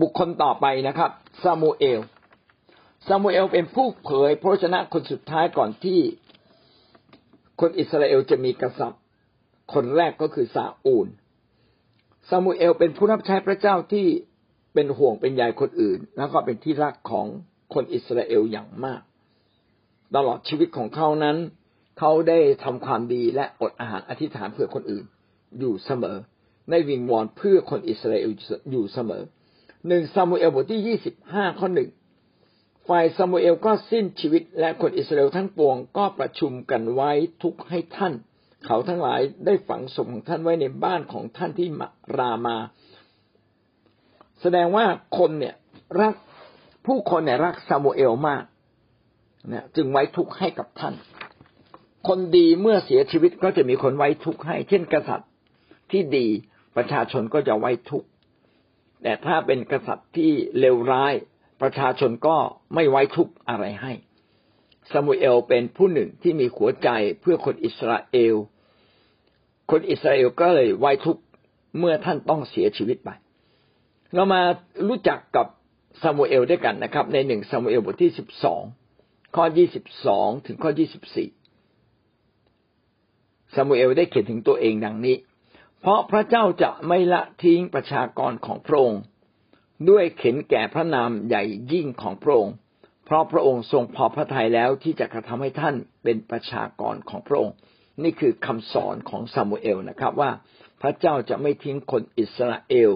บุคคลต่อไปนะครับซามูเอลซามูเอลเป็นผู้เผยพระชนะคนสุดท้ายก่อนที่คนอิสราเอลจะมีกษัตริย์ คนแรกก็คือซาอูลซามูเอลเป็นผู้รับใช้พระเจ้าที่เป็นห่วงเป็นใยคนอื่น แล้วก็เป็นที่รักของคนอิสราเอลอย่างมาก ตลอดชีวิตของเขานั้น เขาได้ทำความดีและอดอาหารอธิษฐานเพื่อคนอื่น อยู่เสมอในวิงวอนเพื่อคนอิสราเอลอยู่เสมอ หนึ่งซามูเอลบทที่ยี่สิบห้าข้อหนึ่งฝ่ายซามูเอลก็สิ้นชีวิตและคนอิสราเอลทั้งปวงก็ประชุมกันไว้ทุกข์ให้ท่าน เขาทั้งหลายได้ฝังศพของท่านไว้ในบ้านของท่านที่รามา แสดงว่าคนเนี่ยรักผู้คนเนี่ยรักซามูเอลมากนะจึงไว้ทุกข์ให้กับท่าน คนดีเมื่อเสียชีวิตก็จะมีคนไว้ทุกข์ให้ เช่นกษัตริย์ที่ดีประชาชนก็จะไว้ทุกข์ แต่ถ้าเป็นกษัตริย์ที่เลวร้าย ประชาชนก็ไม่ไว้ทุกข์อะไรให้ซามูเอลเป็นผู้หนึ่งที่มีหัวใจเพื่อคนอิสราเอล คนอิสราเอลก็เลยไว้ทุกข์เมื่อท่านต้องเสียชีวิตไป เรามารู้จักกับซามูเอลด้วยกันนะครับ ในหนึ่งซามูเอลบทที่สิบสองข้อยี่สิบสองถึงข้อยี่สิบสี่ซามูเอลได้เขียนถึงตัวเองดังนี้ เพราะพระเจ้าจะไม่ละทิ้งประชากรของพระองค์ ด้วยเข็นแก่พระนามใหญ่ยิ่งของพระองค์ เพราะพระองค์ทรงพอพระทัยแล้วที่จะกระทำให้ท่านเป็นประชากรของพระองค์ นี่คือคำสอนของซามูเอลนะครับว่าพระเจ้าจะไม่ทิ้งคนอิสราเอล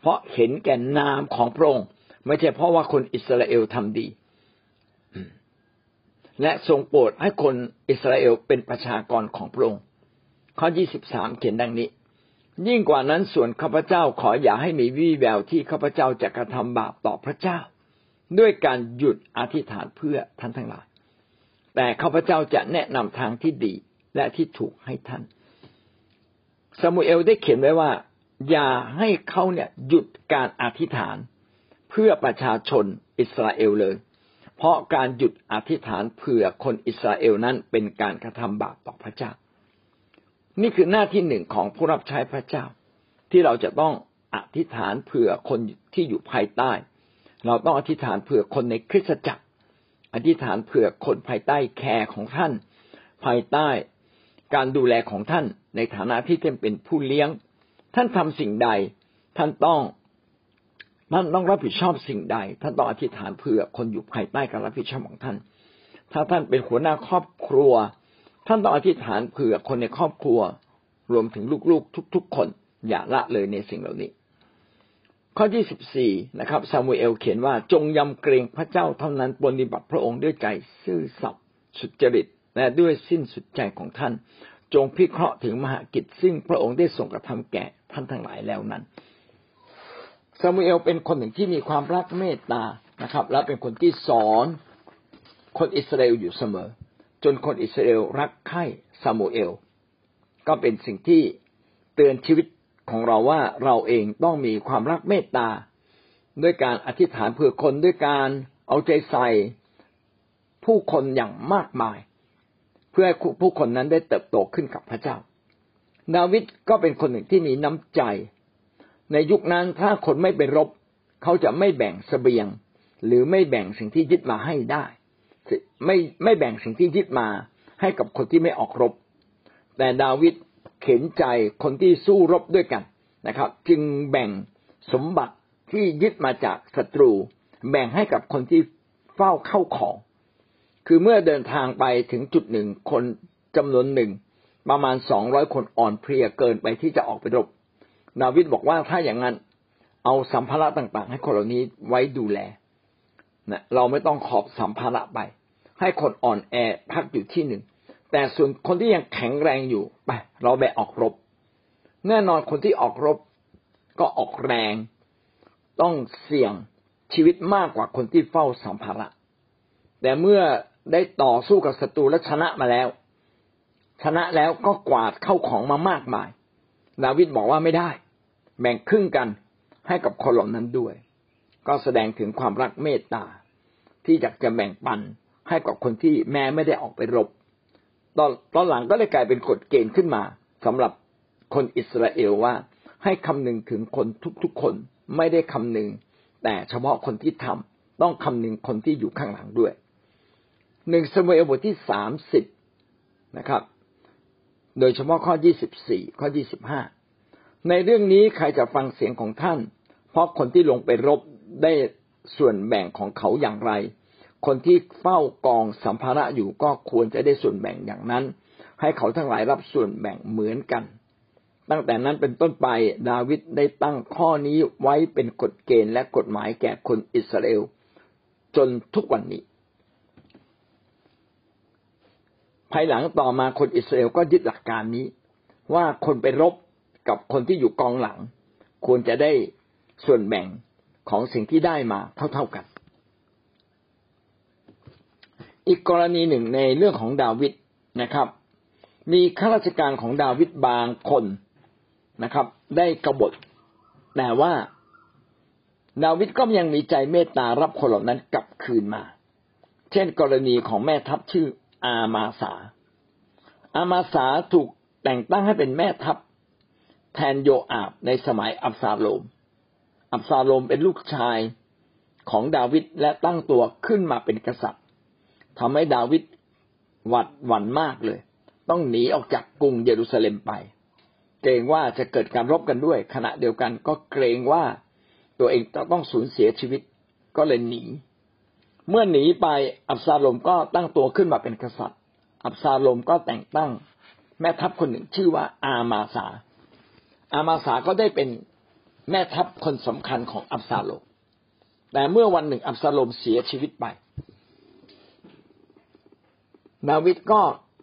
เพราะเห็นแก่นามของพระองค์ ไม่ใช่เพราะว่าคนอิสราเอลทำดี และทรงโปรดให้คนอิสราเอลเป็นประชากรของพระองค์ ข้อ 23 เขียนดังนี้ ยิ่งกว่านั้นส่วนข้าพเจ้าขออย่าให้มีวี่แววที่ข้าพเจ้าจะกระทำบาปต่อพระเจ้า ด้วยการหยุดอธิษฐานเพื่อท่านทั้งหลาย แต่ข้าพเจ้าจะแนะนำทางที่ดีและที่ถูกให้ท่านสมุเอลได้เขียนไว้ว่า อย่าให้เขาเนี่ยหยุดการอธิษฐานเพื่อประชาชนอิสราเอลเลย เพราะการหยุดอธิษฐานเพื่อคนอิสราเอลนั้นเป็นการกระทำบาปต่อพระเจ้า นี่คือหน้าที่หนึ่งของผู้รับใช้พระเจ้า ที่เราจะต้องอธิษฐานเผื่อคนที่อยู่ภายใต้ เราต้องอธิษฐานเผื่อคนในคริสตจักร อธิษฐานเผื่อคนภายใต้แคร์ของท่าน ภายใต้การดูแลของท่านในฐานะที่ท่านเป็นผู้เลี้ยง ท่านทำสิ่งใด ท่านต้องท่านต้องรับผิดชอบสิ่งใด ท่านต้องอธิษฐานเผื่อคนอยู่ภายใต้การรับผิดชอบของท่าน ถ้าท่านเป็นหัวหน้าครอบครัว ท่านต้องอธิษฐานเผื่อคนในครอบครัว รวมถึงลูกๆ ทุก ๆ คน อย่าละเลยในสิ่งเหล่านี้ ข้อที่สิบสี่นะครับซามูเอลเขียนว่าจงยำเกรงพระเจ้าเท่านั้นปฏิบัติพระองค์ด้วยใจซื่อสัตย์สุจริตและด้วยสิ้นสุดใจของท่าน จงพิเคราะห์ถึงมหากิจซึ่งพระองค์ได้ทรงกระทำแก่ท่านทั้งหลายแล้วนั้นซามูเอลเป็นคนหนึ่งที่มีความรักเมตตานะครับ และเป็นคนที่สอนคนอิสราเอลอยู่เสมอ จนคนอิสราเอลรักใคร่ซามูเอล ก็เป็นสิ่งที่เตือนชีวิตของเราว่าเราเองต้องมีความรักเมตตา ด้วยการอธิษฐานเพื่อคนด้วยการเอาใจใส่ ผู้คนอย่างมากมาย เพื่อให้ผู้คนนั้นได้เติบโตขึ้นกับพระเจ้า ดาวิดก็เป็นคนหนึ่งที่มีน้ำใจ ในยุคนั้นถ้าคนไม่ไปรบ เขาจะไม่แบ่งสเสบียง หรือไม่แบ่งสิ่งที่ยึดมาให้ได้ ไม่ไม่แบ่งสิ่งที่ยึดมาให้กับคนที่ไม่ออกรบ แต่ดาวิดเข็นใจคนที่สู้รบด้วยกันนะครับ จึงแบ่งสมบัติที่ยึดมาจากศัตรู แบ่งให้กับคนที่เฝ้าเข้าของ คือเมื่อเดินทางไปถึงจุดหนึ่งคนจำนวนหนึ่ง ประมาณสองร้อยคนอ่อนเพลียเกินไปที่จะออกไปรบ ดาวิดบอกว่าถ้าอย่างนั้นเอาสัมภาระต่างๆ ให้คนเหล่านี้ไว้ดูแล นะเราไม่ต้องขอบสัมภาระไป ให้คนอ่อนแอพักอยู่ที่หนึ่ง แต่ส่วนคนที่ยังแข็งแรงอยู่ไปเราไปออกรบ แน่นอนคนที่ออกรบก็ออกแรง ต้องเสี่ยงชีวิตมากกว่าคนที่เฝ้าสัมภาระ แต่เมื่อได้ต่อสู้กับศัตรูและชนะมาแล้ว ชนะแล้วก็กวาดเข้าของมามากมาย ดาวิดบอกว่าไม่ได้ แบ่งครึ่งกันให้กับคนเหล่านั้นด้วย ก็แสดงถึงความรักเมตตา ที่อยากจะแบ่งปันให้กับคนที่แม้ไม่ได้ออกไปรบ ตอนตอนหลังก็เลยกลายเป็นกฎเกณฑ์ขึ้นมาสำหรับคนอิสราเอลว่า ให้คำนึงถึงคนทุกๆคนไม่ได้คำนึง แต่เฉพาะคนที่ทำต้องคำนึงคนที่อยู่ข้างหลังด้วยหนึ่งสมุเอลบทที่สามสิบนะครับ โดยเฉพาะข้อยี่สิบสี่ข้อยี่สิบห้าในเรื่องนี้ใครจะฟังเสียงของท่าน เพราะคนที่ลงไปรบ ได้ส่วนแบ่งของเขาอย่างไร คนที่เฝ้ากองสัมภาระอยู่ก็ควรจะได้ส่วนแบ่งอย่างนั้น ให้เขาทั้งหลายรับส่วนแบ่งเหมือนกัน ตั้งแต่นั้นเป็นต้นไปดาวิดได้ตั้งข้อนี้ไว้เป็นกฎเกณฑ์และกฎหมายแก่คนอิสราเอลจนทุกวันนี้ ภายหลังต่อมาคนอิสราเอลก็ยึดหลักการนี้ ว่าคนไปรบกับคนที่อยู่กองหลัง ควรจะได้ส่วนแบ่ง ของสิ่งที่ได้มาเท่าๆกัน อีกกรณีหนึ่งในเรื่องของดาวิดนะครับ มีข้าราชการของดาวิดบางคนนะครับ ได้กบฏแต่ว่าดาวิดก็ยังมีใจเมตตารับคนเหล่านั้นกลับคืนมา เช่น กรณีของแม่ทัพชื่ออามาสา อามาสาถูกแต่งตั้งให้เป็นแม่ทัพแทนโยอาบในสมัยอับซาโลม อับซาโลมเป็นลูกชายของดาวิดและตั้งตัวขึ้นมาเป็นกษัตริย์ทำให้ดาวิดหวัดหวั่นมากเลย ต้องหนีออกจากกรุงเยรูซาเล็มไป เกรงว่าจะเกิดการรบกันด้วย ขณะเดียวกันก็เกรงว่าตัวเองจะต้องสูญเสียชีวิตก็เลยหนี เมื่อหนีไปอับซาโลมก็ตั้งตัวขึ้นมาเป็นกษัตริย์ อับซาโลมก็แต่งตั้ง แม่ทัพคนหนึ่งชื่อว่าอามาสา อามาสาก็ได้เป็น แม่ทัพคนสำคัญของอับซาโลม แต่เมื่อวันหนึ่งอับซาโลมเสียชีวิตไปดาวิดก็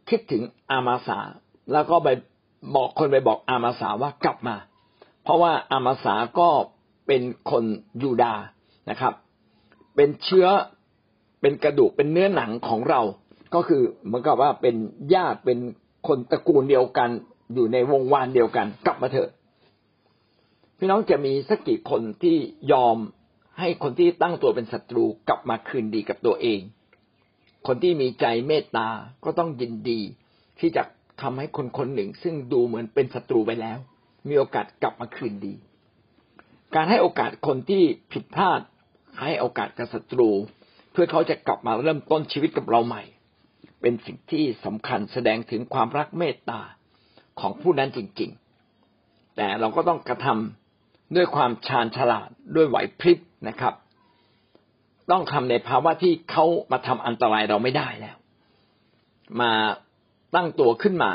คิดถึงอามาสา แล้วก็ไปบอกคนไปบอกอามาสาว่ากลับมา เพราะว่าอามาสาก็เป็นคนยูดานะครับ เป็นเชื้อเป็นกระดูกเป็นเนื้อหนังของเรา ก็คือเหมือนกับว่าเป็นญาติเป็นคนตระกูลเดียวกัน อยู่ในวงวานเดียวกัน กลับมาเถอะ พี่น้องจะมีสักกี่คนที่ยอมให้คนที่ตั้งตัวเป็นศัตรูกลับมาคืนดีกับตัวเอง คนที่มีใจเมตตาก็ต้องยินดี ที่จะทำให้คนคนหนึ่ง ซึ่งดูเหมือนเป็นศัตรูไปแล้ว มีโอกาสกลับมาคืนดี การให้โอกาสคนที่ผิดพลาดให้โอกาสกับศัตรู เพื่อเขาจะกลับมาเริ่มต้นชีวิตกับเราใหม่ เป็นสิ่งที่สำคัญแสดงถึงความรักเมตตาของผู้นั้นจริง ๆ แต่เราก็ต้องกระทำ ด้วยความชาญฉลาดด้วยไหวพริบนะครับ ต้องทำในภาวะที่เขามาทำอันตรายเราไม่ได้แล้ว มาตั้งตัวขึ้นมา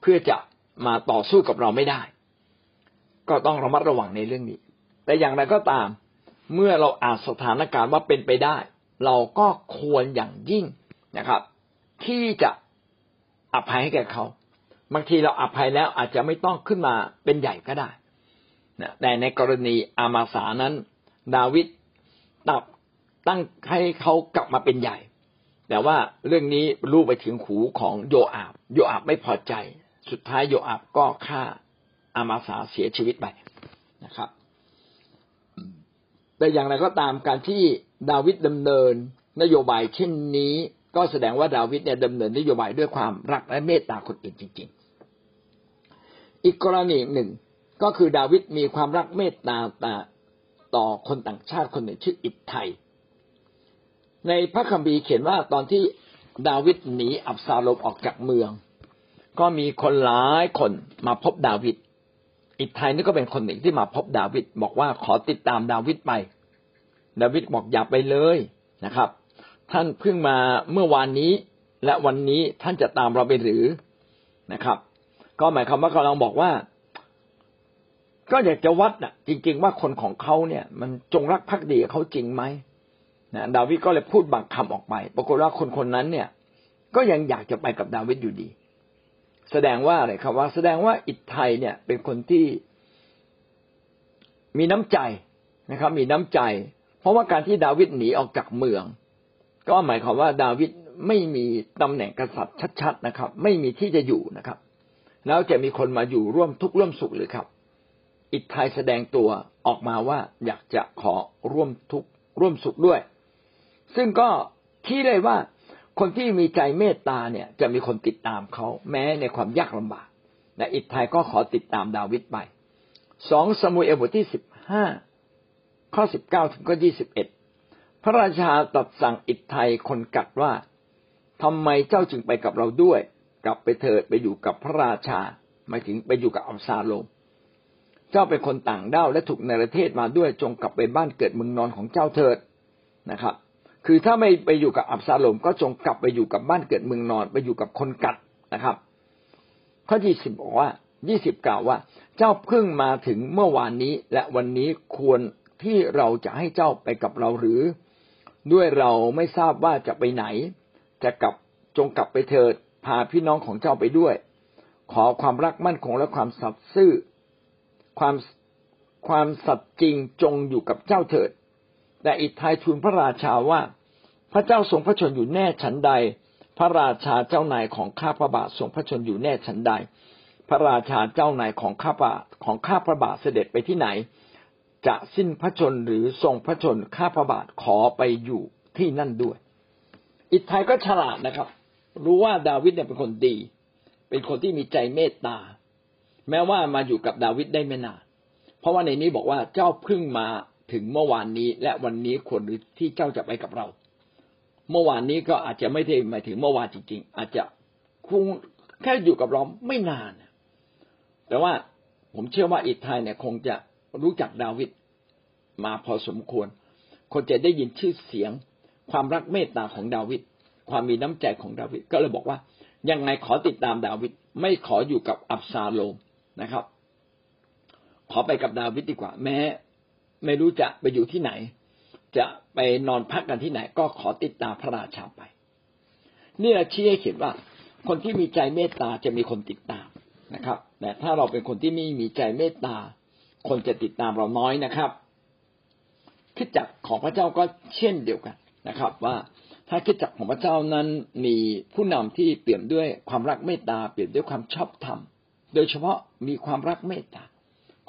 เพื่อจะมาต่อสู้กับเราไม่ได้ ก็ต้องระมัดระวังในเรื่องนี้ แต่อย่างไรก็ตาม เมื่อเราอ่านสถานการณ์ว่าเป็นไปได้ เราก็ควรอย่างยิ่งนะครับ ที่จะอภัยให้แก่เขา บางทีเราอภัยแล้วอาจจะไม่ต้องขึ้นมาเป็นใหญ่ก็ได้ นะแต่ในกรณีอามาสานั้น ดาวิดตับตั้งให้เขากลับมาเป็นใหญ่ แต่ว่าเรื่องนี้รู้ไปถึงหูของโยอาบ โยอาบไม่พอใจ สุดท้ายโยอาบก็ฆ่าอามาสาเสียชีวิตไปนะครับ แต่อย่างไรก็ตามการที่ดาวิดดำเนินนโยบายเช่นนี้ก็แสดงว่าดาวิดเนี่ยดำเนินนโยบายด้วยความรักและเมตตาคนอื่นจริง ๆ อีกกรณีหนึ่ง ก็คือดาวิดมีความรักเมตตาต่อคนต่างชาติคนหนึ่งชื่ออิตไทย ในพระคัมภีร์เขียนว่าตอนที่ดาวิดหนีอับซาโลมออกจากเมือง ก็มีคนหลายคนมาพบดาวิดอิตไทยนี่ก็เป็นคนหนึ่งที่มาพบดาวิดบอกว่าขอติดตามดาวิดไป ดาวิดบอกอย่าไปเลยนะครับ ท่านเพิ่งมาเมื่อวานนี้ และวันนี้ท่านจะตามเราไปหรือนะครับ ก็หมายความว่ากำลังบอกว่า ก็อยากจะวัดน่ะ จริง ๆ ว่าคนของเขาเนี่ย มันจงรักภักดีกับเขาจริงไหมนะดาวิดก็เลยพูดบางคำออกไป ปรากฏว่าคนคนนั้นเนี่ย ก็ยังอยากจะไปกับดาวิดอยู่ดี แสดงว่าอะไรครับว่า แสดงว่าอิทไทยเนี่ย เป็นคนที่มีน้ำใจนะครับ มีน้ำใจ เพราะว่าการที่ดาวิดหนีออกจากเมือง ก็หมายความว่าดาวิดไม่มีตำแหน่งกษัตริย์ชัด ๆ นะครับ ไม่มีที่จะอยู่นะครับ แล้วจะมีคนมาอยู่ร่วมทุกข์ร่วมสุขหรือครับ อิทไทยแสดงตัวออกมาว่าอยากจะขอร่วมทุกข์ร่วมสุขด้วย ซึ่งก็ที่ได้ว่าคนที่มีใจเมตตาเนี่ยจะมีคนติดตามเขาแม้ในความยากลำบากและอิทไทยก็ขอติดตามดาวิดไปสองสมุเอลบทที่สิบห้าข้อสิบเก้าถึงข้อยี่สิบเอ็ดพระราชาตรัสสั่งอิทไทยคนกัดว่าทำไมเจ้าจึงไปกับเราด้วย กลับไปเถิดไปอยู่กับพระราชาหมายถึงไปอยู่กับอับซาโลม เจ้าเป็นคนต่างด้าวและถูกในประเทศมาด้วยจงกลับไปบ้านเกิดเมืองนอนของเจ้าเถิดนะครับ คือถ้าไม่ไปอยู่กับอับซาโลมก็จงกลับไปอยู่กับบ้านเกิดเมืองนอนไปอยู่กับคนกัดนะครับ ข้อที่สิบบอกว่ายี่สิบกล่าวว่า เจ้าเพิ่งมาถึงเมื่อวานนี้ และวันนี้ควรที่เราจะให้เจ้าไปกับเราหรือ ด้วยเราไม่ทราบว่าจะไปไหน จะกลับจงกลับไปเถิดพาพี่น้องของเจ้าไปด้วย ขอความรักมั่นคงและความสัตย์ซื่อ ความความสัตย์จริงจงอยู่กับเจ้าเถิด แต่อิทายทูลพระราชาว่า พระเจ้าทรงพระชนอยู่แน่ฉันใด พระราชาเจ้านายของข้าพระบาททรงพระชนอยู่แน่ฉันใด พระราชาเจ้านายของข้าพระของข้าพระบาทเสด็จไปที่ไหน จะสิ้นพระชนหรือทรงพระชนข้าพระบาทขอไปอยู่ที่นั่นด้วย อิทายก็ฉลาดนะครับ รู้ว่าดาวิดเนี่ยเป็นคนดี เป็นคนที่มีใจเมตตา แม้ว่ามาอยู่กับดาวิดได้ไม่นานเพราะว่าในนี้บอกว่าเจ้าเพิ่งมาถึงเมื่อวานนี้ และวันนี้ควรที่เจ้าจะไปกับเรา เมื่อวานนี้ก็อาจจะไม่ได้หมายถึงเมื่อวานจริง ๆ อาจจะคงแค่อยู่กับเราไม่นาน แต่ว่าผมเชื่อว่าอิทายเนี่ยคงจะรู้จักดาวิดมาพอสมควร คนจะได้ยินชื่อเสียง ความรักเมตตาของดาวิดความมีน้ำใจของดาวิดก็เลยบอกว่ายังไงขอติดตามดาวิดไม่ขออยู่กับอับซาโลม นะครับ ขอไปกับดาวิดดีกว่า แม้ ไม่รู้จะไปอยู่ที่ไหน จะไปนอนพักกันที่ไหน ก็ขอติดตามพระราชาไป นี่แหละชี้ให้เห็นว่า คนที่มีใจเมตตาจะมีคนติดตามนะครับ แต่ถ้าเราเป็นคนที่ไม่มีใจเมตตา คนจะติดตามเราน้อยนะครับคิดจักของพระเจ้าก็เช่นเดียวกันนะครับ ว่าถ้าคิดจักของพระเจ้านั้นมีผู้นำที่เปลี่ยนด้วยความรักเมตตาเปลี่ยนด้วยความชอบธรรม โดยเฉพาะมีความรักเมตตา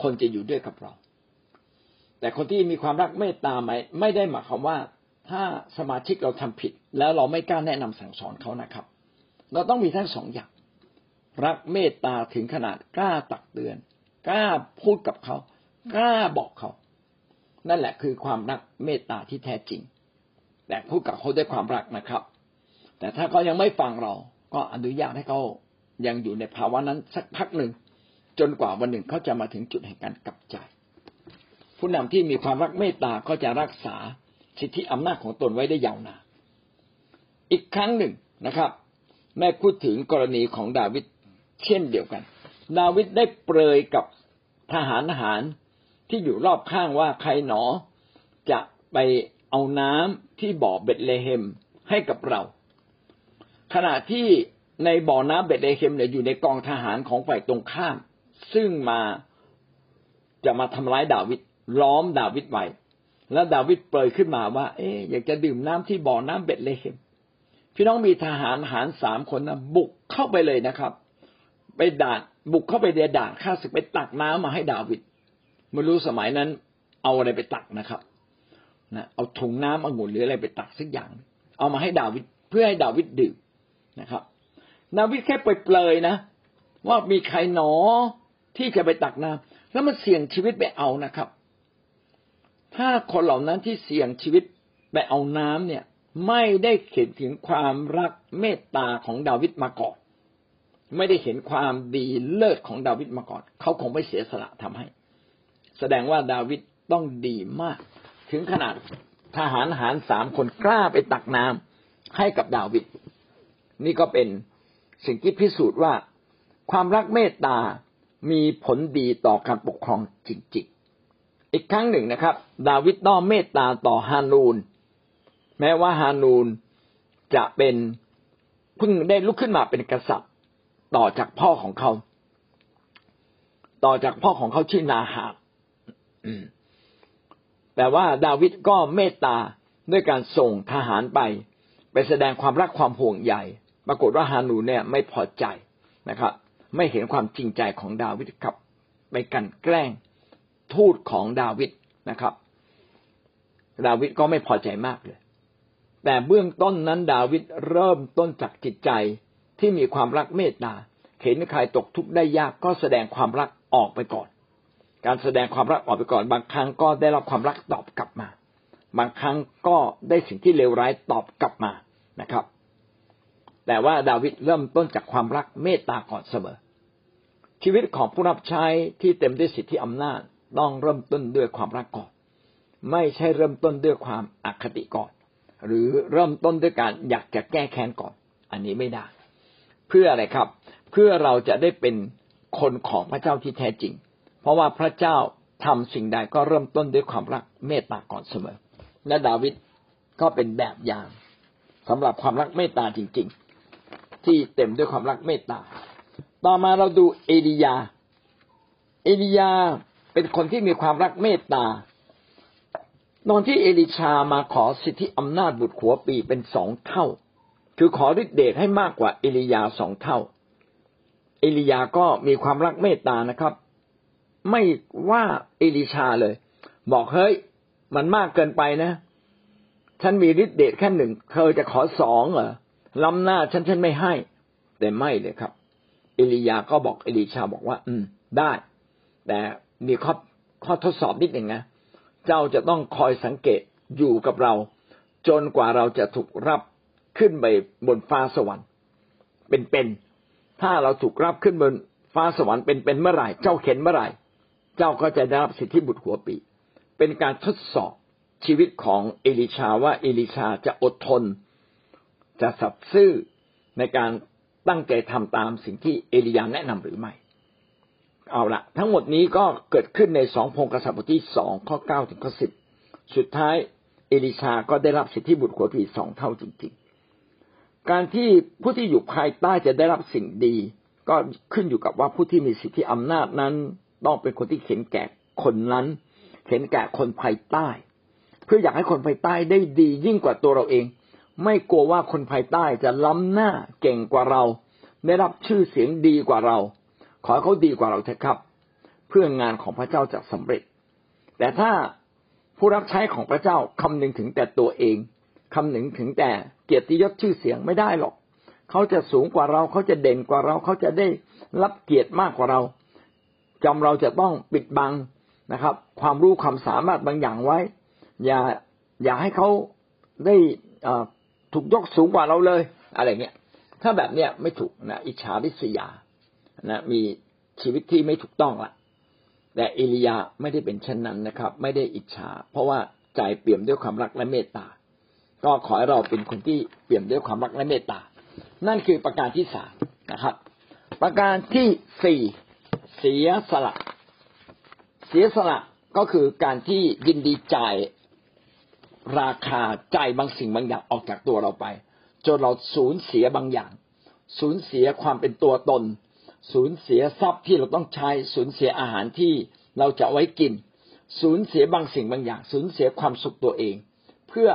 คนจะอยู่ด้วยกับเรา แต่คนที่มีความรักเมตตาไม่ไม่ได้หมายความว่า ถ้าสมาชิกเราทำผิด แล้วเราไม่กล้าแนะนำสั่งสอนเขานะครับ เราต้องมีทั้งสองอย่าง รักเมตตาถึงขนาดกล้าตักเตือน กล้าพูดกับเขากล้าบอกเขา นั่นแหละคือความรักเมตตาที่แท้จริง แต่พูดกับเขาด้วยความรักนะครับ แต่ถ้าเขายังไม่ฟังเราก็อนุญาตให้เขา ยังอยู่ในภาวะนั้นสักพักหนึ่ง จนกว่าวันหนึ่งเขาจะมาถึงจุดแห่งการกลับใจ ผู้นำที่มีความรักเมตตาก็จะรักษาสิทธิอำนาจของตนไว้ได้ยาวนานอีกครั้งหนึ่งนะครับ แม่พูดถึงกรณีของดาวิดเช่นเดียวกัน ดาวิดได้เปรยกับทหารทหารที่อยู่รอบข้างว่าใครหนอจะไปเอาน้ำที่บ่อเบตเลเฮมให้กับเรา ขณะที่ ในบ่อน้ำเบตเลเฮมเนี่ยอยู่ในกองทหารของฝ่ายตรงข้าม ซึ่งมาจะมาทำร้ายดาวิดล้อมดาวิดไว้แล้วดาวิดเปรยขึ้นมาว่า เอ๊อยากจะดื่มน้ำที่บ่อน้ำเบตเลเฮมพี่น้องมีทหารหาญสามคนนะบุกเข้าไปเลยนะครับ ไปด่านบุกเข้าไปเดียด่านข้าศึกไปตักน้ำมาให้ดาวิดไม่รู้สมัยนั้น เอาอะไรไปตักนะครับนะเอาถุงน้ำองุ่นหรืออะไรไปตักสักอย่าง เอามาให้ดาวิดเพื่อให้ดาวิดดื่มนะครับ ดาวิดแค่เปลยนะ ว่ามีใครหนอที่จะไปตักน้ำแล้วมันเสี่ยงชีวิตไปเอานะครับ ถ้าคนเหล่านั้นที่เสี่ยงชีวิตไปเอาน้ำเนี่ย ไม่ได้เห็นถึงความรักเมตตาของดาวิดมาก่อน ไม่ได้เห็นความดีเลิศของดาวิดมาก่อน เขาคงไม่เสียสละทำให้ แสดงว่าดาวิดต้องดีมาก ถึงขนาดทหารหารสามคนกล้าไปตักน้ำให้กับดาวิดนี่ก็เป็น สิ่งที่พิสูจน์ว่า ความรักเมตตามีผลดีต่อการปกครองจริงๆ อีกครั้งหนึ่งนะครับ ดาวิดต้องเมตตาต่อฮานูน แม้ว่าฮานูนจะเป็นเพิ่งได้ลุกขึ้นมาเป็นกษัตริย์ ต่อจากพ่อของเขา ต่อจากพ่อของเขาชื่อนาหาแต่ว่าดาวิดก็เมตตาด้วยการส่งทหารไป ไปแสดงความรักความห่วงใย ปรากฏว่าฮานูเนี่ยไม่พอใจนะครับ ไม่เห็นความจริงใจของดาวิดครับไปกันแกล้งทูตของดาวิดนะครับ ดาวิดก็ไม่พอใจมากเลย แต่เบื้องต้นนั้นดาวิดเริ่มต้นจากจิตใจที่มีความรักเมตตาเห็นใครตกทุกข์ได้ยากก็แสดงความรักออกไปก่อน การแสดงความรักออกไปก่อน บางครั้งก็ได้รับความรักตอบกลับมา บางครั้งก็ได้สิ่งที่เลวร้ายตอบกลับมานะครับ แต่ว่าดาวิดเริ่มต้นจากความรักเมตตาก่อนเสมอ ชีวิตของผู้รับใช้ที่เต็มด้วยสิทธิอำนาจต้องเริ่มต้นด้วยความรักก่อน ไม่ใช่เริ่มต้นด้วยความอคติก่อน หรือเริ่มต้นด้วยการอยากจะแก้แค้นก่อน อันนี้ไม่ได้ เพื่ออะไรครับ เพื่อเราจะได้เป็นคนของพระเจ้าที่แท้จริง เพราะว่าพระเจ้าทำสิ่งใดก็เริ่มต้นด้วยความรักเมตตาก่อนเสมอ และดาวิดก็เป็นแบบอย่างสำหรับความรักเมตตาจริง ๆ ที่เต็มด้วยความรักเมตตา ต่อมาเราดูเอลียา เอลียาเป็นคนที่มีความรักเมตตา ตอนที่เอลิชามาขอสิทธิอำนาจบุตรขัวปีเป็นสองเท่า คือขอฤทธิเดชให้มากกว่าเอลียาสองเท่า เอลียาก็มีความรักเมตตานะครับ ไม่ว่าเอลิชาเลย บอกเฮ้ยมันมากเกินไปนะ ฉันมีฤทธิเดชแค่หนึ่งเธอจะขอสองเหรอ ล้ำหน้าฉันฉันไม่ให้ แต่ไม่เลยครับ เอลียาก็บอกเอลิชาบอกว่า อืม ได้ แต่มีข้อข้อทดสอบนิดหนึ่งนะเจ้าจะต้องคอยสังเกตอยู่กับเรา จนกว่าเราจะถูกรับขึ้นไปบนฟ้าสวรรค์ เป็นๆถ้าเราถูกรับขึ้นบนฟ้าสวรรค์เป็นๆเมื่อไหร่เจ้าเข็นเมื่อไหร่เจ้าก็จะได้รับสิทธิบุตรหัวปี เป็นการทดสอบชีวิตของเอลิชาว่าเอลิชาจะอดทน จะสัตย์ซื่อในการตั้งใจทำตามสิ่งที่เอลียาแนะนำหรือไม่ เอาละทั้งหมดนี้ก็เกิดขึ้นในสองพงกษัตริย์บทที่สองข้อเก้าถึงข้อสิบสุดท้ายเอลิชาก็ได้รับสิทธิบุตรหัวปีสองเท่าจริง ๆ การที่ผู้ที่อยู่ภายใต้จะได้รับสิ่งดี ก็ขึ้นอยู่กับว่าผู้ที่มีสิทธิอำนาจนั้น ต้องเป็นคนที่เข็นแก่คนนั้นเข็นแก่คนภายใต้ เพื่ออยากให้คนภายใต้ได้ดียิ่งกว่าตัวเราเอง ไม่กลัวว่าคนภายใต้จะล้ำหน้าเก่งกว่าเรา ได้รับชื่อเสียงดีกว่าเรา ขอเขาดีกว่าเราเถอะครับ เพื่องานของพระเจ้าจะสำเร็จ แต่ถ้าผู้รับใช้ของพระเจ้าคำนึงถึงแต่ตัวเองคำนึงถึงแต่เกียรติยศชื่อเสียงไม่ได้หรอก เขาจะสูงกว่าเราเขาจะเด่นกว่าเรา เขาจะได้รับเกียรติมากกว่าเราจำเราจะต้องปิดบังนะครับ ความรู้ความสามารถบางอย่างไว้ อย่าอย่าให้เขาได้ ถูกยกสูงกว่าเราเลย อะไรเงี้ย ถ้าแบบเนี้ยไม่ถูกนะอิจฉาริษยานะมีชีวิตที่ไม่ถูกต้องละแต่เอลียาไม่ได้เป็นเช่นนั้นนะครับ ไม่ได้อิจฉา เพราะว่าใจเปี่ยมด้วยความรักและเมตตา ก็ขอให้เราเป็นคนที่เปี่ยมด้วยความรักและเมตตา นั่นคือประการที่สามนะครับ ประการที่สี่เสียสละ เสียสละก็คือการที่ยินดีจ่าย ราคาจ่ายบางสิ่งบางอย่างออกจากตัวเราไป จนเราสูญเสียบางอย่าง สูญเสียความเป็นตัวตน สูญเสียทรัพย์ที่เราต้องใช้ สูญเสียอาหารที่เราจะไว้กิน สูญเสียบางสิ่งบางอย่าง สูญเสียความสุขตัวเอง เพื่อ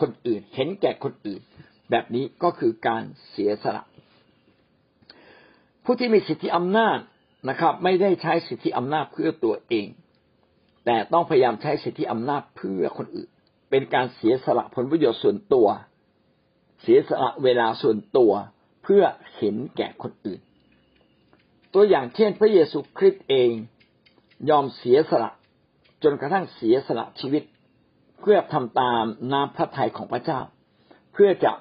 คนอื่นเห็นแก่คนอื่น แบบนี้ก็คือการเสียสละ ผู้ที่มีสิทธิอำนาจนะครับ ไม่ได้ใช้สิทธิอำนาจเพื่อตัวเอง แต่ต้องพยายามใช้สิทธิอำนาจเพื่อคนอื่น เป็นการเสียสละผลประโยชน์ส่วนตัว เสียสละเวลาส่วนตัวเพื่อเห็นแก่คนอื่น ตัวอย่างเช่น พระเยซูคริสต์เองยอมเสียสละจนกระทั่งเสียสละชีวิต เพื่อทำตามน้ำพระทัยของพระเจ้า เพื่อจะ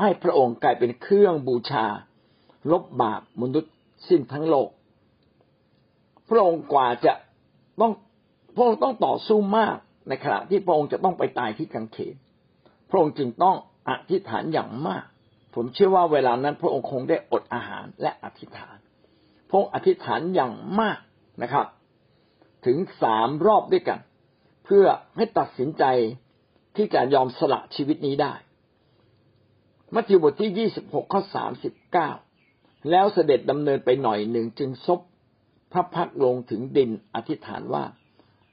ให้พระองค์กลายเป็นเครื่องบูชา ลบบาปมนุษย์สิ้นทั้งโลก พระองค์กว่าจะต้องพระองค์ต้องต่อสู้มาก ในขณะที่พระองค์จะต้องไปตายที่กังเขนพระองค์จึงต้องอธิษฐานอย่างมาก ผมเชื่อว่าเวลานั้นพระองค์คงได้อดอาหารและอธิษฐาน พระอธิษฐานอย่างมากนะครับ ถึงสามรอบด้วยกัน เพื่อให้ตัดสินใจที่จะยอมสละชีวิตนี้ได้ มัทธิวบทที่ยี่สิบหกข้อสามสิบเก้าแล้วเสด็จดำเนินไปหน่อยหนึ่งจึงซบพระพักลงถึงดินอธิษฐานว่า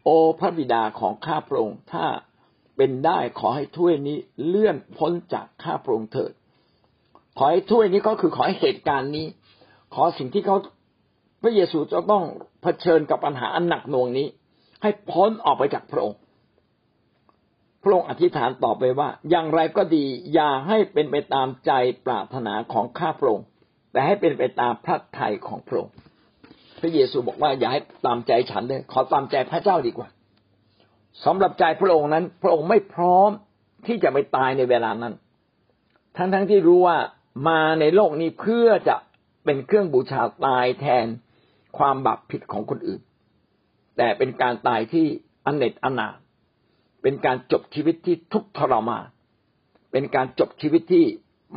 โอพระบิดาของข้าพระองค์ถ้าเป็นได้ขอให้ถ้วยนี้เลื่อนพ้นจากข้าพระองค์เถิด ขอให้ถ้วยนี้ก็คือขอให้เหตุการณ์นี้ ขอสิ่งที่เขาพระเยซูจะต้องเผชิญกับปัญหาอันหนักหน่วงนี้ ให้พ้นออกไปจากพระองค์พระองค์อธิษฐานต่อไปว่า อย่างไรก็ดี อย่าให้เป็นไปตามใจปรารถนาของข้าพระองค์แต่ให้เป็นไปตามพระทัยของพระองค์ พระเยซูบอกว่าอย่าให้ตามใจฉันเลยขอตามใจพระเจ้าดีกว่าสำหรับใจพระองค์นั้น พระองค์ไม่พร้อมที่จะไปตายในเวลานั้น ทั้งทั้งที่รู้ว่ามาในโลกนี้เพื่อจะเป็นเครื่องบูชาตายแทนความบาปผิดของคนอื่น แต่เป็นการตายที่อเนตอนาเป็นการจบชีวิตที่ทุกทรมานเป็นการจบชีวิตที่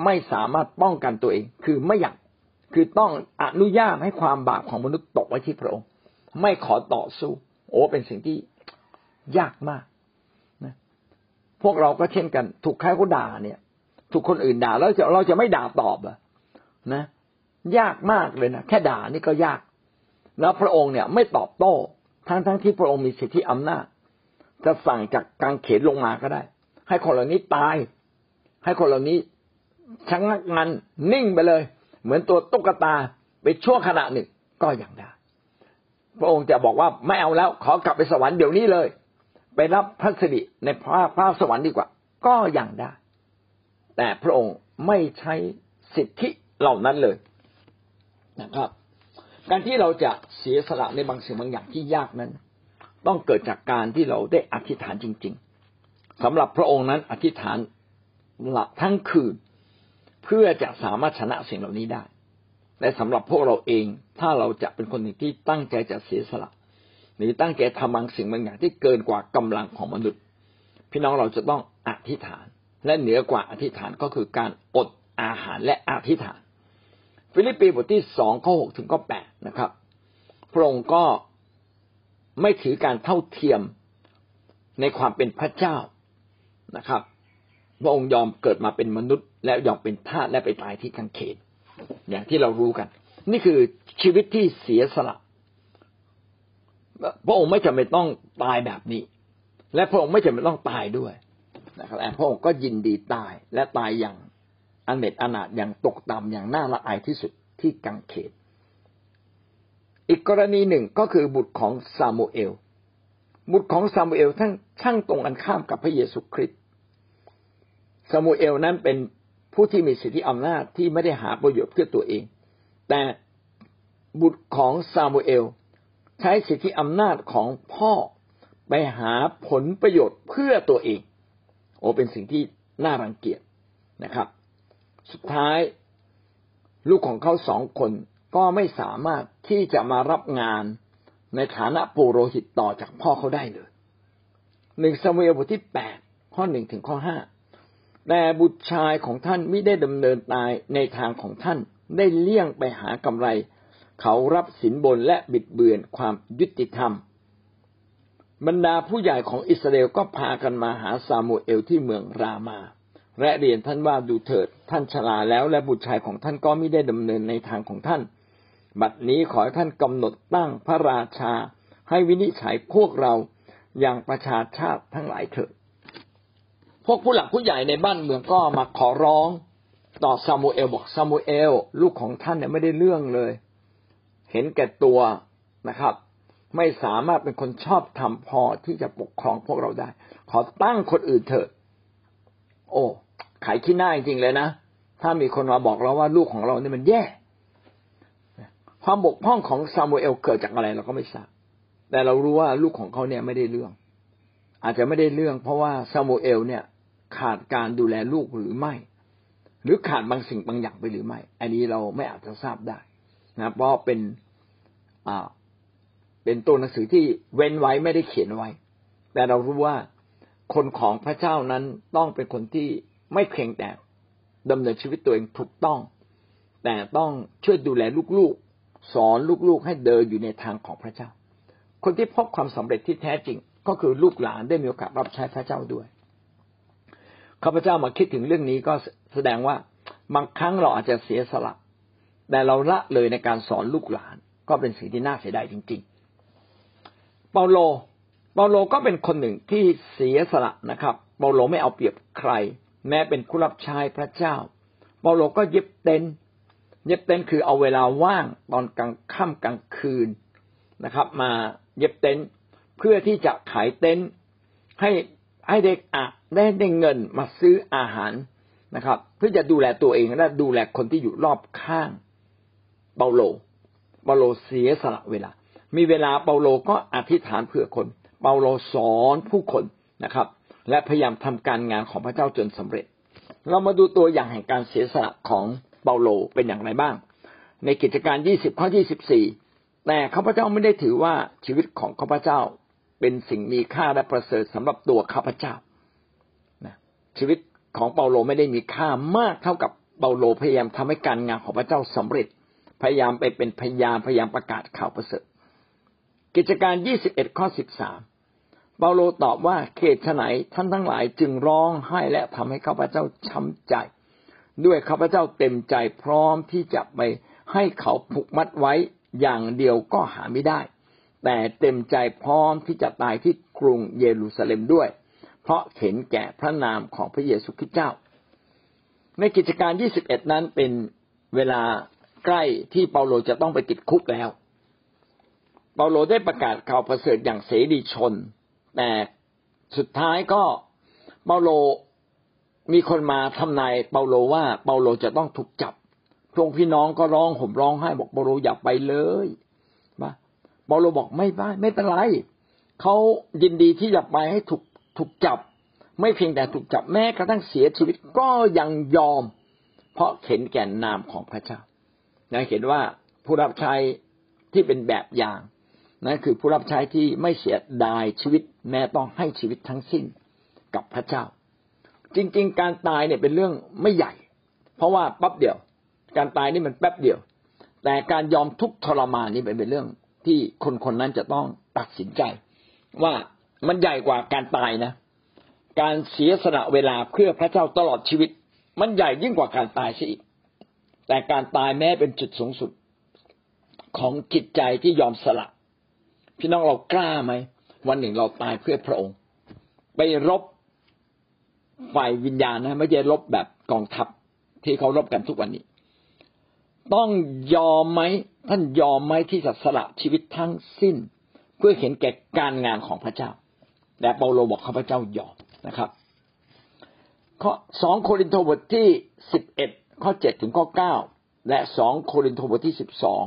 ไม่สามารถป้องกันตัวเอง คือไม่อยาก คือต้องอนุญาตให้ความบาปของมนุษย์ตกไว้ที่พระองค์ ไม่ขอต่อสู้ โอ้เป็นสิ่งที่ยากมากนะพวกเราก็เช่นกัน ถูกใครก็ด่าเนี่ย ถูกคนอื่นด่าแล้วเราจะไม่ด่าตอบอะนะ ยากมากเลยนะแค่ด่านี่ก็ยาก แล้วพระองค์เนี่ย ไม่ตอบโต้ ทั้งทั้งที่พระองค์มีสิทธิอำนาจ จะสั่งจากกางเขนลงมาก็ได้ ให้คนเหล่านี้ตาย ให้คนเหล่านี้ชะงักงันนิ่งไปเลย เหมือนตัวตุ๊กตาไปชั่วขณะหนึ่งก็อย่างได้ พระองค์จะบอกว่าไม่เอาแล้ว ขอกลับไปสวรรค์เดี๋ยวนี้เลย ไปรับพระสิริในพระพระสวรรค์ดีกว่า ก็อย่างได้ แต่พระองค์ไม่ใช้สิทธิเหล่านั้นเลยนะครับ การที่เราจะเสียสละในบางสิ่งบางอย่างที่ยากนั้น ต้องเกิดจากการที่เราได้อธิษฐานจริง ๆสำหรับพระองค์นั้นอธิษฐานหลับทั้งคืน เพื่อจะสามารถชนะสิ่งเหล่านี้ได้ และสำหรับพวกเราเองถ้าเราจะเป็นคนหนึ่งที่ตั้งใจจะเสียสละ หรือตั้งใจทำบางสิ่งบางอย่างที่เกินกว่ากำลังของมนุษย์ พี่น้องเราจะต้องอธิษฐาน และเหนือกว่าอธิษฐานก็คือการอดอาหารและอธิษฐาน ฟิลิปปีบทที่สองข้อหกถึงข้อแปดนะครับพระองค์ก็ไม่ถือการเท่าเทียมในความเป็นพระเจ้านะครับ พระองค์ยอมเกิดมาเป็นมนุษย์ และยอมเป็นทาสและไปตายที่กังเขนอย่างที่เรารู้กัน นี่คือชีวิตที่เสียสละพระองค์ไม่จำเป็นต้องตายแบบนี้ และพระองค์ไม่จำเป็นต้องตายด้วยนะครับแต่พระองค์ก็ยินดีตายและตายอย่างอันเน็ตอนาถอย่างตกต่ำอย่างน่าละอายที่สุดที่กังเขนอีกกรณีหนึ่งก็คือบุตรของซามูเอล บุตรของซามูเอลทั้งช่างตรงกันข้ามกับพระเยซูคริสต์ ซามูเอลนั้นเป็นผู้ที่มีสิทธิอำนาจที่ไม่ได้หาประโยชน์เพื่อตัวเอง แต่บุตรของซามูเอล ใช้สิทธิอำนาจของพ่อไปหาผลประโยชน์เพื่อตัวเอง โอ้เป็นสิ่งที่น่ารังเกียจนะครับ สุดท้ายลูกของเขาสองคนก็ไม่สามารถที่จะมารับงานในฐานะปุโรหิตต่อจากพ่อเขาได้เลยหนึ่งซามูเอลบทที่แปดข้อหนึ่งถึงข้อห้า แต่บุตรชายของท่านไม่ได้ดำเนินตายในทางของท่านได้เลี่ยงไปหากำไร เขารับสินบนและบิดเบือนความยุติธรรม บรรดาผู้ใหญ่ของอิสราเอลก็พากันมาหาซามูเอลที่เมืองรามา และเรียนท่านว่าดูเถิดท่านชราแล้วและบุตรชายของท่านก็ไม่ได้ดำเนินในทางของท่าน บัดนี้ขอให้ท่านกำหนดตั้งพระราชา ให้วินิจฉัยพวกเราอย่างประชาชาติทั้งหลายเถิด วกผู้หลักผู้ใหญ่ในบ้านเมืองก็มาขอร้องต่อซามูเอลบอกซามูเอลลูกของท่านเนี่ยไม่ได้เรื่องเลย เห็นแก่ตัวนะครับ ไม่สามารถเป็นคนชอบทำพอที่จะปกครองพวกเราได้ ขอตั้งคนอื่นเถิด โอ้ขายขี้หน้าจริงเลยนะ ถ้ามีคนมาบอกเราว่าลูกของเราเนี่ยมันแย่ ความบกพร่องของซามูเอลเกิดจากอะไรเราก็ไม่ทราบ แต่เรารู้ว่าลูกของเขาเนี่ยไม่ได้เรื่อง อาจจะไม่ได้เรื่อง เพราะว่าซามูเอลเนี่ย ขาดการดูแลลูกหรือไม่ หรือขาดบางสิ่งบางอย่างไปหรือไม่ อันนี้เราไม่อาจจะทราบได้นะเพราะเป็นอ่าเป็นตัวหนังสือที่เว้นไว้ไม่ได้เขียนไว้ แต่เรารู้ว่าคนของพระเจ้านั้นต้องเป็นคนที่ไม่เพียงแต่ดำเนินชีวิตตัวเองถูกต้อง แต่ต้องช่วยดูแลลูกๆ สอนลูกๆให้เดินอยู่ในทางของพระเจ้า คนที่พบความสำเร็จที่แท้จริง ก็คือลูกหลานได้มีโอกาสรับใช้พระเจ้าด้วย ข้าพเจ้ามาคิดถึงเรื่องนี้ก็แสดงว่าบางครั้งเราอาจจะเสียสละ แต่เราละเลยในการสอนลูกหลาน ก็เป็นสิ่งที่น่าเสียดายจริง ๆ เปาโล เปาโลก็เป็นคนหนึ่งที่เสียสละนะครับ เปาโลไม่เอาเปรียบใคร แม้เป็นผู้รับใช้พระเจ้า เปาโลก็เย็บเต็นเย็บเต็นคือเอาเวลาว่างตอนกลางค่ำกลางคืนนะครับ มาเย็บเต็นเพื่อที่จะขายเต็นให้ ให้เด็กอะได้ได้เงินมาซื้ออาหารนะครับ เพื่อจะดูแลตัวเองและดูแลคนที่อยู่รอบข้างเปาโลเปาโลเสียสละเวลา มีเวลาเปาโลก็อธิษฐานเพื่อคน เปาโลสอนผู้คนนะครับ และพยายามทำการงานของพระเจ้าจนสำเร็จ เรามาดูตัวอย่างแห่งการเสียสละของเปาโลเป็นอย่างไรบ้าง ในกิจการยี่สิบข้อที่สิบสี่แต่ข้าพเจ้าไม่ได้ถือว่าชีวิตของข้าพเจ้า เป็นสิ่งมีค่าและประเสริฐสำหรับตัวข้าพเจ้านะชีวิตของเปาโลไม่ได้มีค่ามากเท่ากับเปาโลพยายามทำให้การงานของพระเจ้าสำเร็จ พยายามไปเป็นพยานพยายามประกาศข่าวประเสริฐ กิจการยี่สิบเอ็ดข้อสิบสามเปาโลตอบว่าเขตไหนท่านทั้งหลายจึงร้องไห้และทำให้ข้าพเจ้าช้ำใจ ด้วยข้าพเจ้าเต็มใจพร้อมที่จะไปให้เขาผูกมัดไว้อย่างเดียวก็หาไม่ได้ แต่เต็มใจพร้อมที่จะตายที่กรุงเยรูซาเล็มด้วย เพราะเห็นแก่พระนามของพระเยซูคริสต์เจ้า ในกิจการ 21 นั้นเป็นเวลาใกล้ที่เปาโลจะต้องไปติดคุกแล้ว เปาโลได้ประกาศข่าวประเสริฐอย่างเสรีชน แต่สุดท้ายก็เปาโลมีคนมาทำนายเปาโลว่าเปาโลจะต้องถูกจับพวกพี่น้องก็ร้องห่มร้องไห้บอกเปาโลอย่าไปเลย เปาโลบอกไม่ไปไม่เป็นไรเขายินดีที่จะไปให้ถูกถูกจับ ไม่เพียงแต่ถูกจับแม้กระทั่งเสียชีวิตก็ยังยอม เพราะเห็นแก่นนามของพระเจ้านะเห็นว่าผู้รับใช้ที่เป็นแบบอย่างนั่นคือผู้รับใช้ที่ไม่เสียดายชีวิต แม้ต้องให้ชีวิตทั้งสิ้นกับพระเจ้า จริง ๆ การตายเนี่ยเป็นเรื่องไม่ใหญ่ เพราะว่าปั๊บเดียว การตายนี่มันแป๊บเดียว แต่การยอมทุกทรมานนี่เป็นเรื่อง ที่คนคนนั้นจะต้องตัดสินใจ ว่ามันใหญ่กว่าการตายนะ การเสียสละเวลาเพื่อพระเจ้าตลอดชีวิต มันใหญ่ยิ่งกว่าการตายซะอีก แต่การตายแม้เป็นจุดสูงสุดของจิตใจที่ยอมสละ พี่น้องเรากล้าไหมวันหนึ่งเราตายเพื่อพระองค์ ไปรบฝ่ายวิญญาณนะไม่ใช่รบแบบกองทัพที่เขารบกันทุกวันนี้ ต้องยอมไหม ท่านยอมไหมที่จะสละชีวิตทั้งสิ้น เพื่อเห็นแก่การงานของพระเจ้า และเปาโลบอกข้าพเจ้ายอมนะครับข้อสองโครินธ์บทที่สิบเอ็ดข้อเจ็ดถึงข้อเก้าและสองโครินธ์บทที่สิบสอง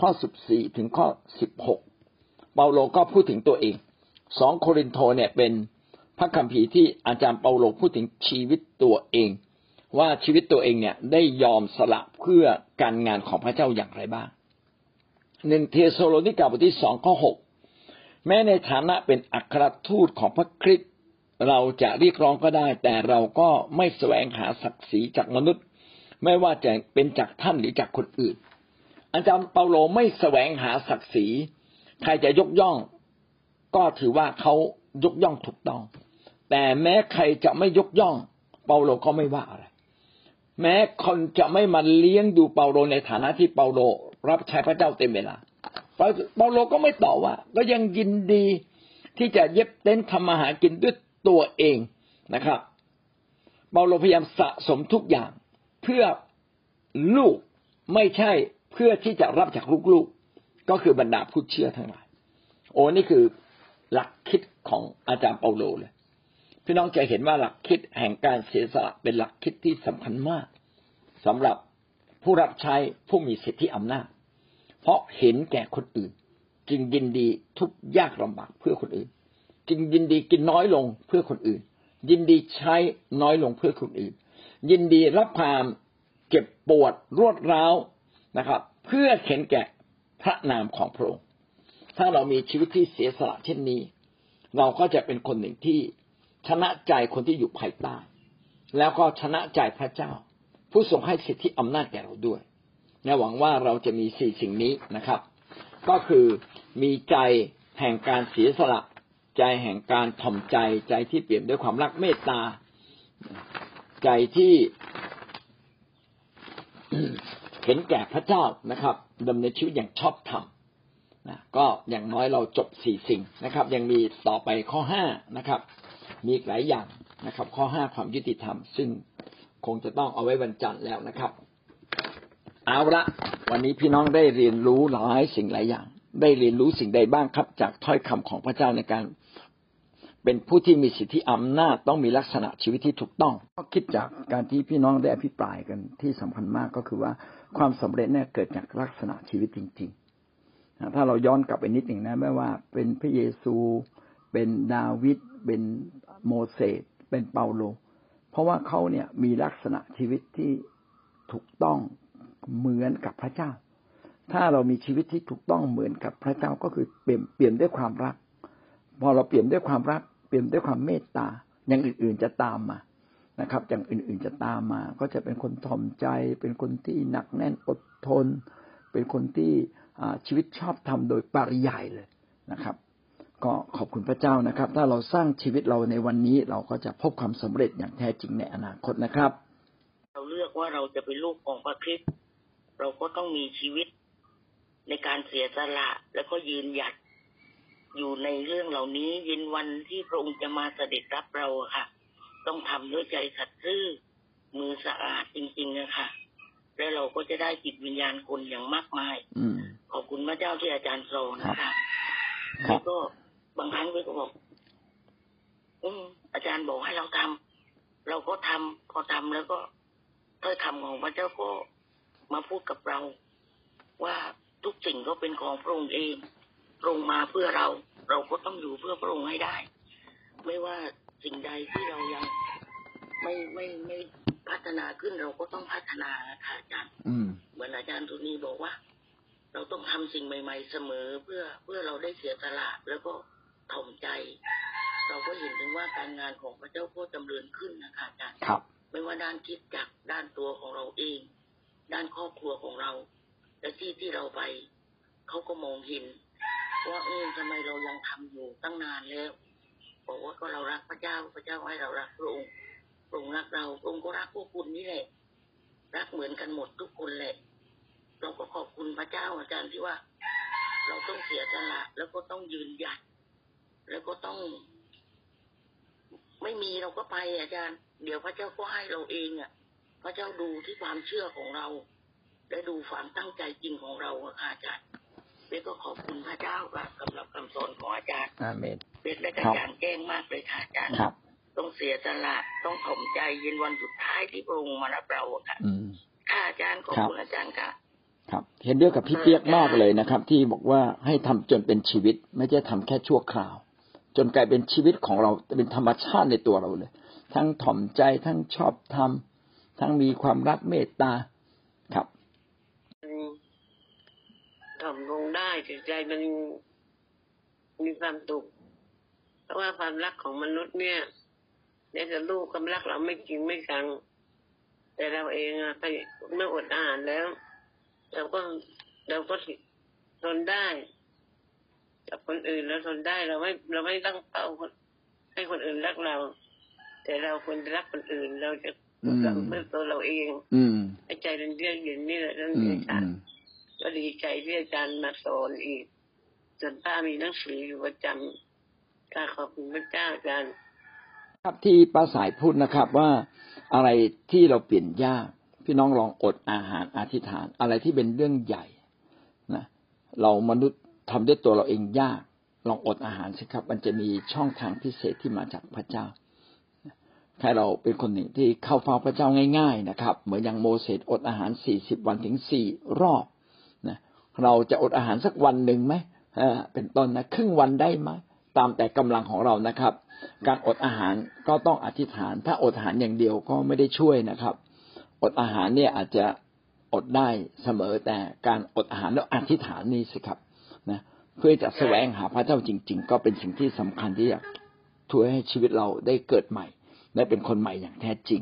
ข้อสิบสี่ถึงข้อสิบหกเปาโลก็พูดถึงตัวเองสองโครินโตเนี่ยเป็นพระคัมภีร์ที่อาจารย์เปาโลพูดถึงชีวิตตัวเอง ว่าชีวิตตัวเองเนี่ยได้ยอมสละเพื่อการงานของพระเจ้าอย่างไรบ้าง หนึ่งเทโซโลนิกาบทที่สองข้อหกแม้ในฐานะเป็นอัครทูตของพระคริสต์เราจะเรียกร้องก็ได้ แต่เราก็ไม่แสวงหาศักดิ์ศรีจากมนุษย์ ไม่ว่าจะเป็นจากท่านหรือจากคนอื่น อาจารย์เปาโลไม่แสวงหาศักดิ์ศรีใครจะยกย่อง ก็ถือว่าเขายกย่องถูกต้อง แต่แม้ใครจะไม่ยกย่อง เปาโลก็ไม่ว่าอะไร แม้คนจะไม่มาเลี้ยงดูเปาโลในฐานะที่เปาโล รับใช้พระเจ้าเต็มเวลาเปาโลก็ไม่ตอบว่า ก็ยังยินดีที่จะเย็บเต้นทำมาหากินด้วยตัวเองนะครับเปาโลพยายามสะสมทุกอย่างเพื่อลูกไม่ใช่เพื่อที่จะรับจากลูกๆ ก็คือบรรดาผู้เชื่อทั้งหลาย โอ้นี่คือหลักคิดของอาจารย์เปาโลเลยพี่น้องจะเห็นว่าหลักคิดแห่งการเสียสละเป็นหลักคิดที่สำคัญมากสำหรับผู้รับใช้ผู้มีสิทธิอำนาจ เพราะเห็นแก่คนอื่น จึงยินดีทุกยากลำบากเพื่อคนอื่น จึงยินดีกินน้อยลงเพื่อคนอื่น ยินดีใช้น้อยลงเพื่อคนอื่น ยินดีรับความเจ็บปวดรวดร้าวนะครับ เพื่อเห็นแก่พระนามของพระองค์ถ้าเรามีชีวิตที่เสียสละเช่นนี้ เราก็จะเป็นคนหนึ่งที่ชนะใจคนที่อยู่ภายใต้ แล้วก็ชนะใจพระเจ้า ผู้ทรงให้สิทธิอำนาจแก่เราด้วย และหวังว่าเราจะมีสี่สิ่งนี้นะครับ ก็คือมีใจแห่งการเสียสละ ใจแห่งการถ่อมใจใจที่เปลี่ยนด้วยความรักเมตตา ใจที่เห็นแก่พระเจ้านะครับดำเนินชีวิตอย่างชอบธรรมนะก็อย่างน้อยเราจบสี่สิ่งนะครับ ยังมีต่อไปข้อห้านะครับ มีหลายอย่างนะครับ ข้อห้าความยุติธรรม ซึ่งคงจะต้องเอาไว้วันจันทร์แล้วนะครับ เอาละวันนี้พี่น้องได้เรียนรู้หลายสิ่งหลายอย่าง ได้เรียนรู้สิ่งใดบ้างครับ จากถ้อยคำของพระเจ้าในการ เป็นผู้ที่มีสิทธิอำนาจต้องมีลักษณะชีวิตที่ถูกต้องก็คิดจากการที่พี่น้องได้อภิปรายกันที่สำคัญมากก็คือว่าความสำเร็จเนี่ยเกิดจากลักษณะชีวิตจริงๆถ้าเราย้อนกลับไปนิดหนึ่งนะไม่ว่า เป็นพระเยซู เป็นดาวิดเป็นโมเสสเป็นเปาโล เพราะว่าเขาเนี่ยมีลักษณะชีวิตที่ถูกต้อง เหมือนกับพระเจ้า ถ้าเรามีชีวิตที่ถูกต้องเหมือนกับพระเจ้าก็คือเปลี่ยนเปลี่ยนด้วยความรัก พอเราเปลี่ยนด้วยความรัก เปลี่ยนด้วยความเมตตา อย่างอื่นๆจะตามมานะครับ อย่างอื่นๆจะตามมา ก็จะเป็นคนถ่อมใจ เป็นคนที่หนักแน่นอดทน เป็นคนที่ชีวิตชอบทำโดยปริยายเลยนะครับ ก็ขอบคุณพระเจ้านะครับ ถ้าเราสร้างชีวิตเราในวันนี้เราก็จะพบความสำเร็จอย่างแท้จริงในอนาคตนะครับ เราเลือกว่าเราจะเป็นลูกของพระคริสต์ เราก็ต้องมีชีวิตในการเสียสละแล้วก็ยืนหยัดอยู่ในเรื่องเหล่านี้ยินวันที่พระองค์จะมาเสด็จรับเราอะค่ะ ต้องทำด้วยใจสัตย์ซื่อมือสะอาดจริงๆนะคะแล้วเราก็จะได้จิตวิญญาณคนอย่างมากมายอืมขอบคุณพระเจ้าที่อาจารย์โซนะคะครัแล้บวก็บางครั้งพี่ก็บอกอืมอาจารย์บอกให้เราทำเราก็ทำพอทำแล้วก็ถ้อยคำของพระเจ้าก็ มาพูดกับเรา ว่าทุกสิ่งก็เป็นของพระองค์เองพระองค์มาเพื่อเรา เราก็ต้องอยู่เพื่อพระองค์ให้ได้ ไม่ว่าสิ่งใดที่เรายังไม่ไม่ไม่พัฒนาขึ้นเราก็ต้องพัฒนานะคะอาจารย์อืมเหมือนอาจารย์ตุนีบอกว่า เราต้องทำสิ่งใหม่ ๆ เสมอเพื่อเพื่อเราได้เสียสละแล้วก็ถ่อมใจ เราก็เห็นถึงว่าการงานของพระเจ้าก็จำเริญขึ้นนะคะอาจารย์ครับไม่ว่าด้านคิดจักรด้านตัวของเราเอง ด้านครอบครัวของเรา และที่ที่เราไปเขาก็มองเห็นว่าเออทำไมเรายังทำอยู่ตั้งนานแล้วบอกว่าก็เรารักพระเจ้าพระเจ้าให้เรารักพระองค์พระองค์รักเราพระองค์ก็รักพวกคุณนี่แหละ รักเหมือนกันหมดทุกคนแหละ เราก็ขอบคุณพระเจ้าอาจารย์ที่ว่า เราต้องเสียสละแล้วก็ต้องยืนหยัดแล้วก็ต้อง ไม่มีเราก็ไปอาจารย์ เดี๋ยวพระเจ้าก็ให้เราเองอะ ระเจ้าดูที่ความเชื่อของเรา และดูความตั้งใจจริงของเราอะค่ะอาจารย์เบสก็ขอบคุณพระเจ้าค่ะสำหรับคำสอนของอาจารย์อาเมนเบสและอาจารย์แจ้งมากเลยค่ะอาจารย์ครับ ต้องเสียสละต้องถ่อมใจเย็นวันสุดท้ายที่พระองค์มารับเราอะค่ะอืมค่ะอาจารย์ขอบครับคุณอาจารย์ค่ะครับ เห็นด้วยกับพี่เปียกมากเลยนะครับ ที่บอกว่าให้ทำจนเป็นชีวิต ไม่ใช่ทำแค่ชั่วคราว จนกลายเป็นชีวิตของเราเป็นธรรมชาติในตัวเราเลย ทั้งถ่อมใจทั้งชอบทำ ทั้งมีความรักเมตตาครับถ่อมลงได้จิตใจมันมีความสุขเพราะว่าความรักของมนุษย์เนี่ยเนี่ยจะลูกกำรักเราไม่จริงไม่จัง แต่เราเองอะไปเมื่ออดอาหารแล้ว เราก็เราก็ทนได้กับคนอื่นเราทนได้เราไม่เราไม่ตั้งเป้าให้คนอื่นรักเรา แต่เราควรรักคนอื่นเราจะ อืมรักเพื่อตัวเราเองอืมให้ใจเป็นเยือกเย็นนี่แหละนั่นอืเอมงค่ะอืมก็ดีใจที่อาจารย์มาสอนอีกส่วนป้ามีหนังสืออยู่ประจำก็ขอบคุณพระเจ้าอาจารย์ครับที่ป้าสายพูดนะครับว่าอะไรที่เราเปลี่ยนยากพี่น้องลองอดอาหารอธิษฐาน อะไรที่เป็นเรื่องใหญ่นะเรามนุษย์ทำด้วยตัวเราเองยาก ลองอดอาหารสิครับ มันจะมีช่องทางพิเศษที่มาจากพระเจ้า แค่เราเป็นคนหนึ่งที่เข้าเฝ้าพระเจ้าง่าย ๆ นะครับ เหมือนอย่างโมเสสอดอาหารสี่สิบวันถึงสี่รอบนะเราจะอดอาหารสักวันหนึ่งไหมเป็นต้นนะครึ่งวันได้ไหมตามแต่กำลังของเรานะครับ การอดอาหารก็ต้องอธิษฐาน ถ้าอดอาหารอย่างเดียวก็ไม่ได้ช่วยนะครับ อดอาหารเนี่ยอาจจะอดได้เสมอแต่การอดอาหารแล้วอธิษฐานนี่สิครับนะเพื่อจะแสวงหาพระเจ้าจริง ๆ ก็เป็นสิ่งที่สำคัญที่อยากช่วยให้ชีวิตเราได้เกิดใหม่ และเป็นคนใหม่อย่างแท้จริง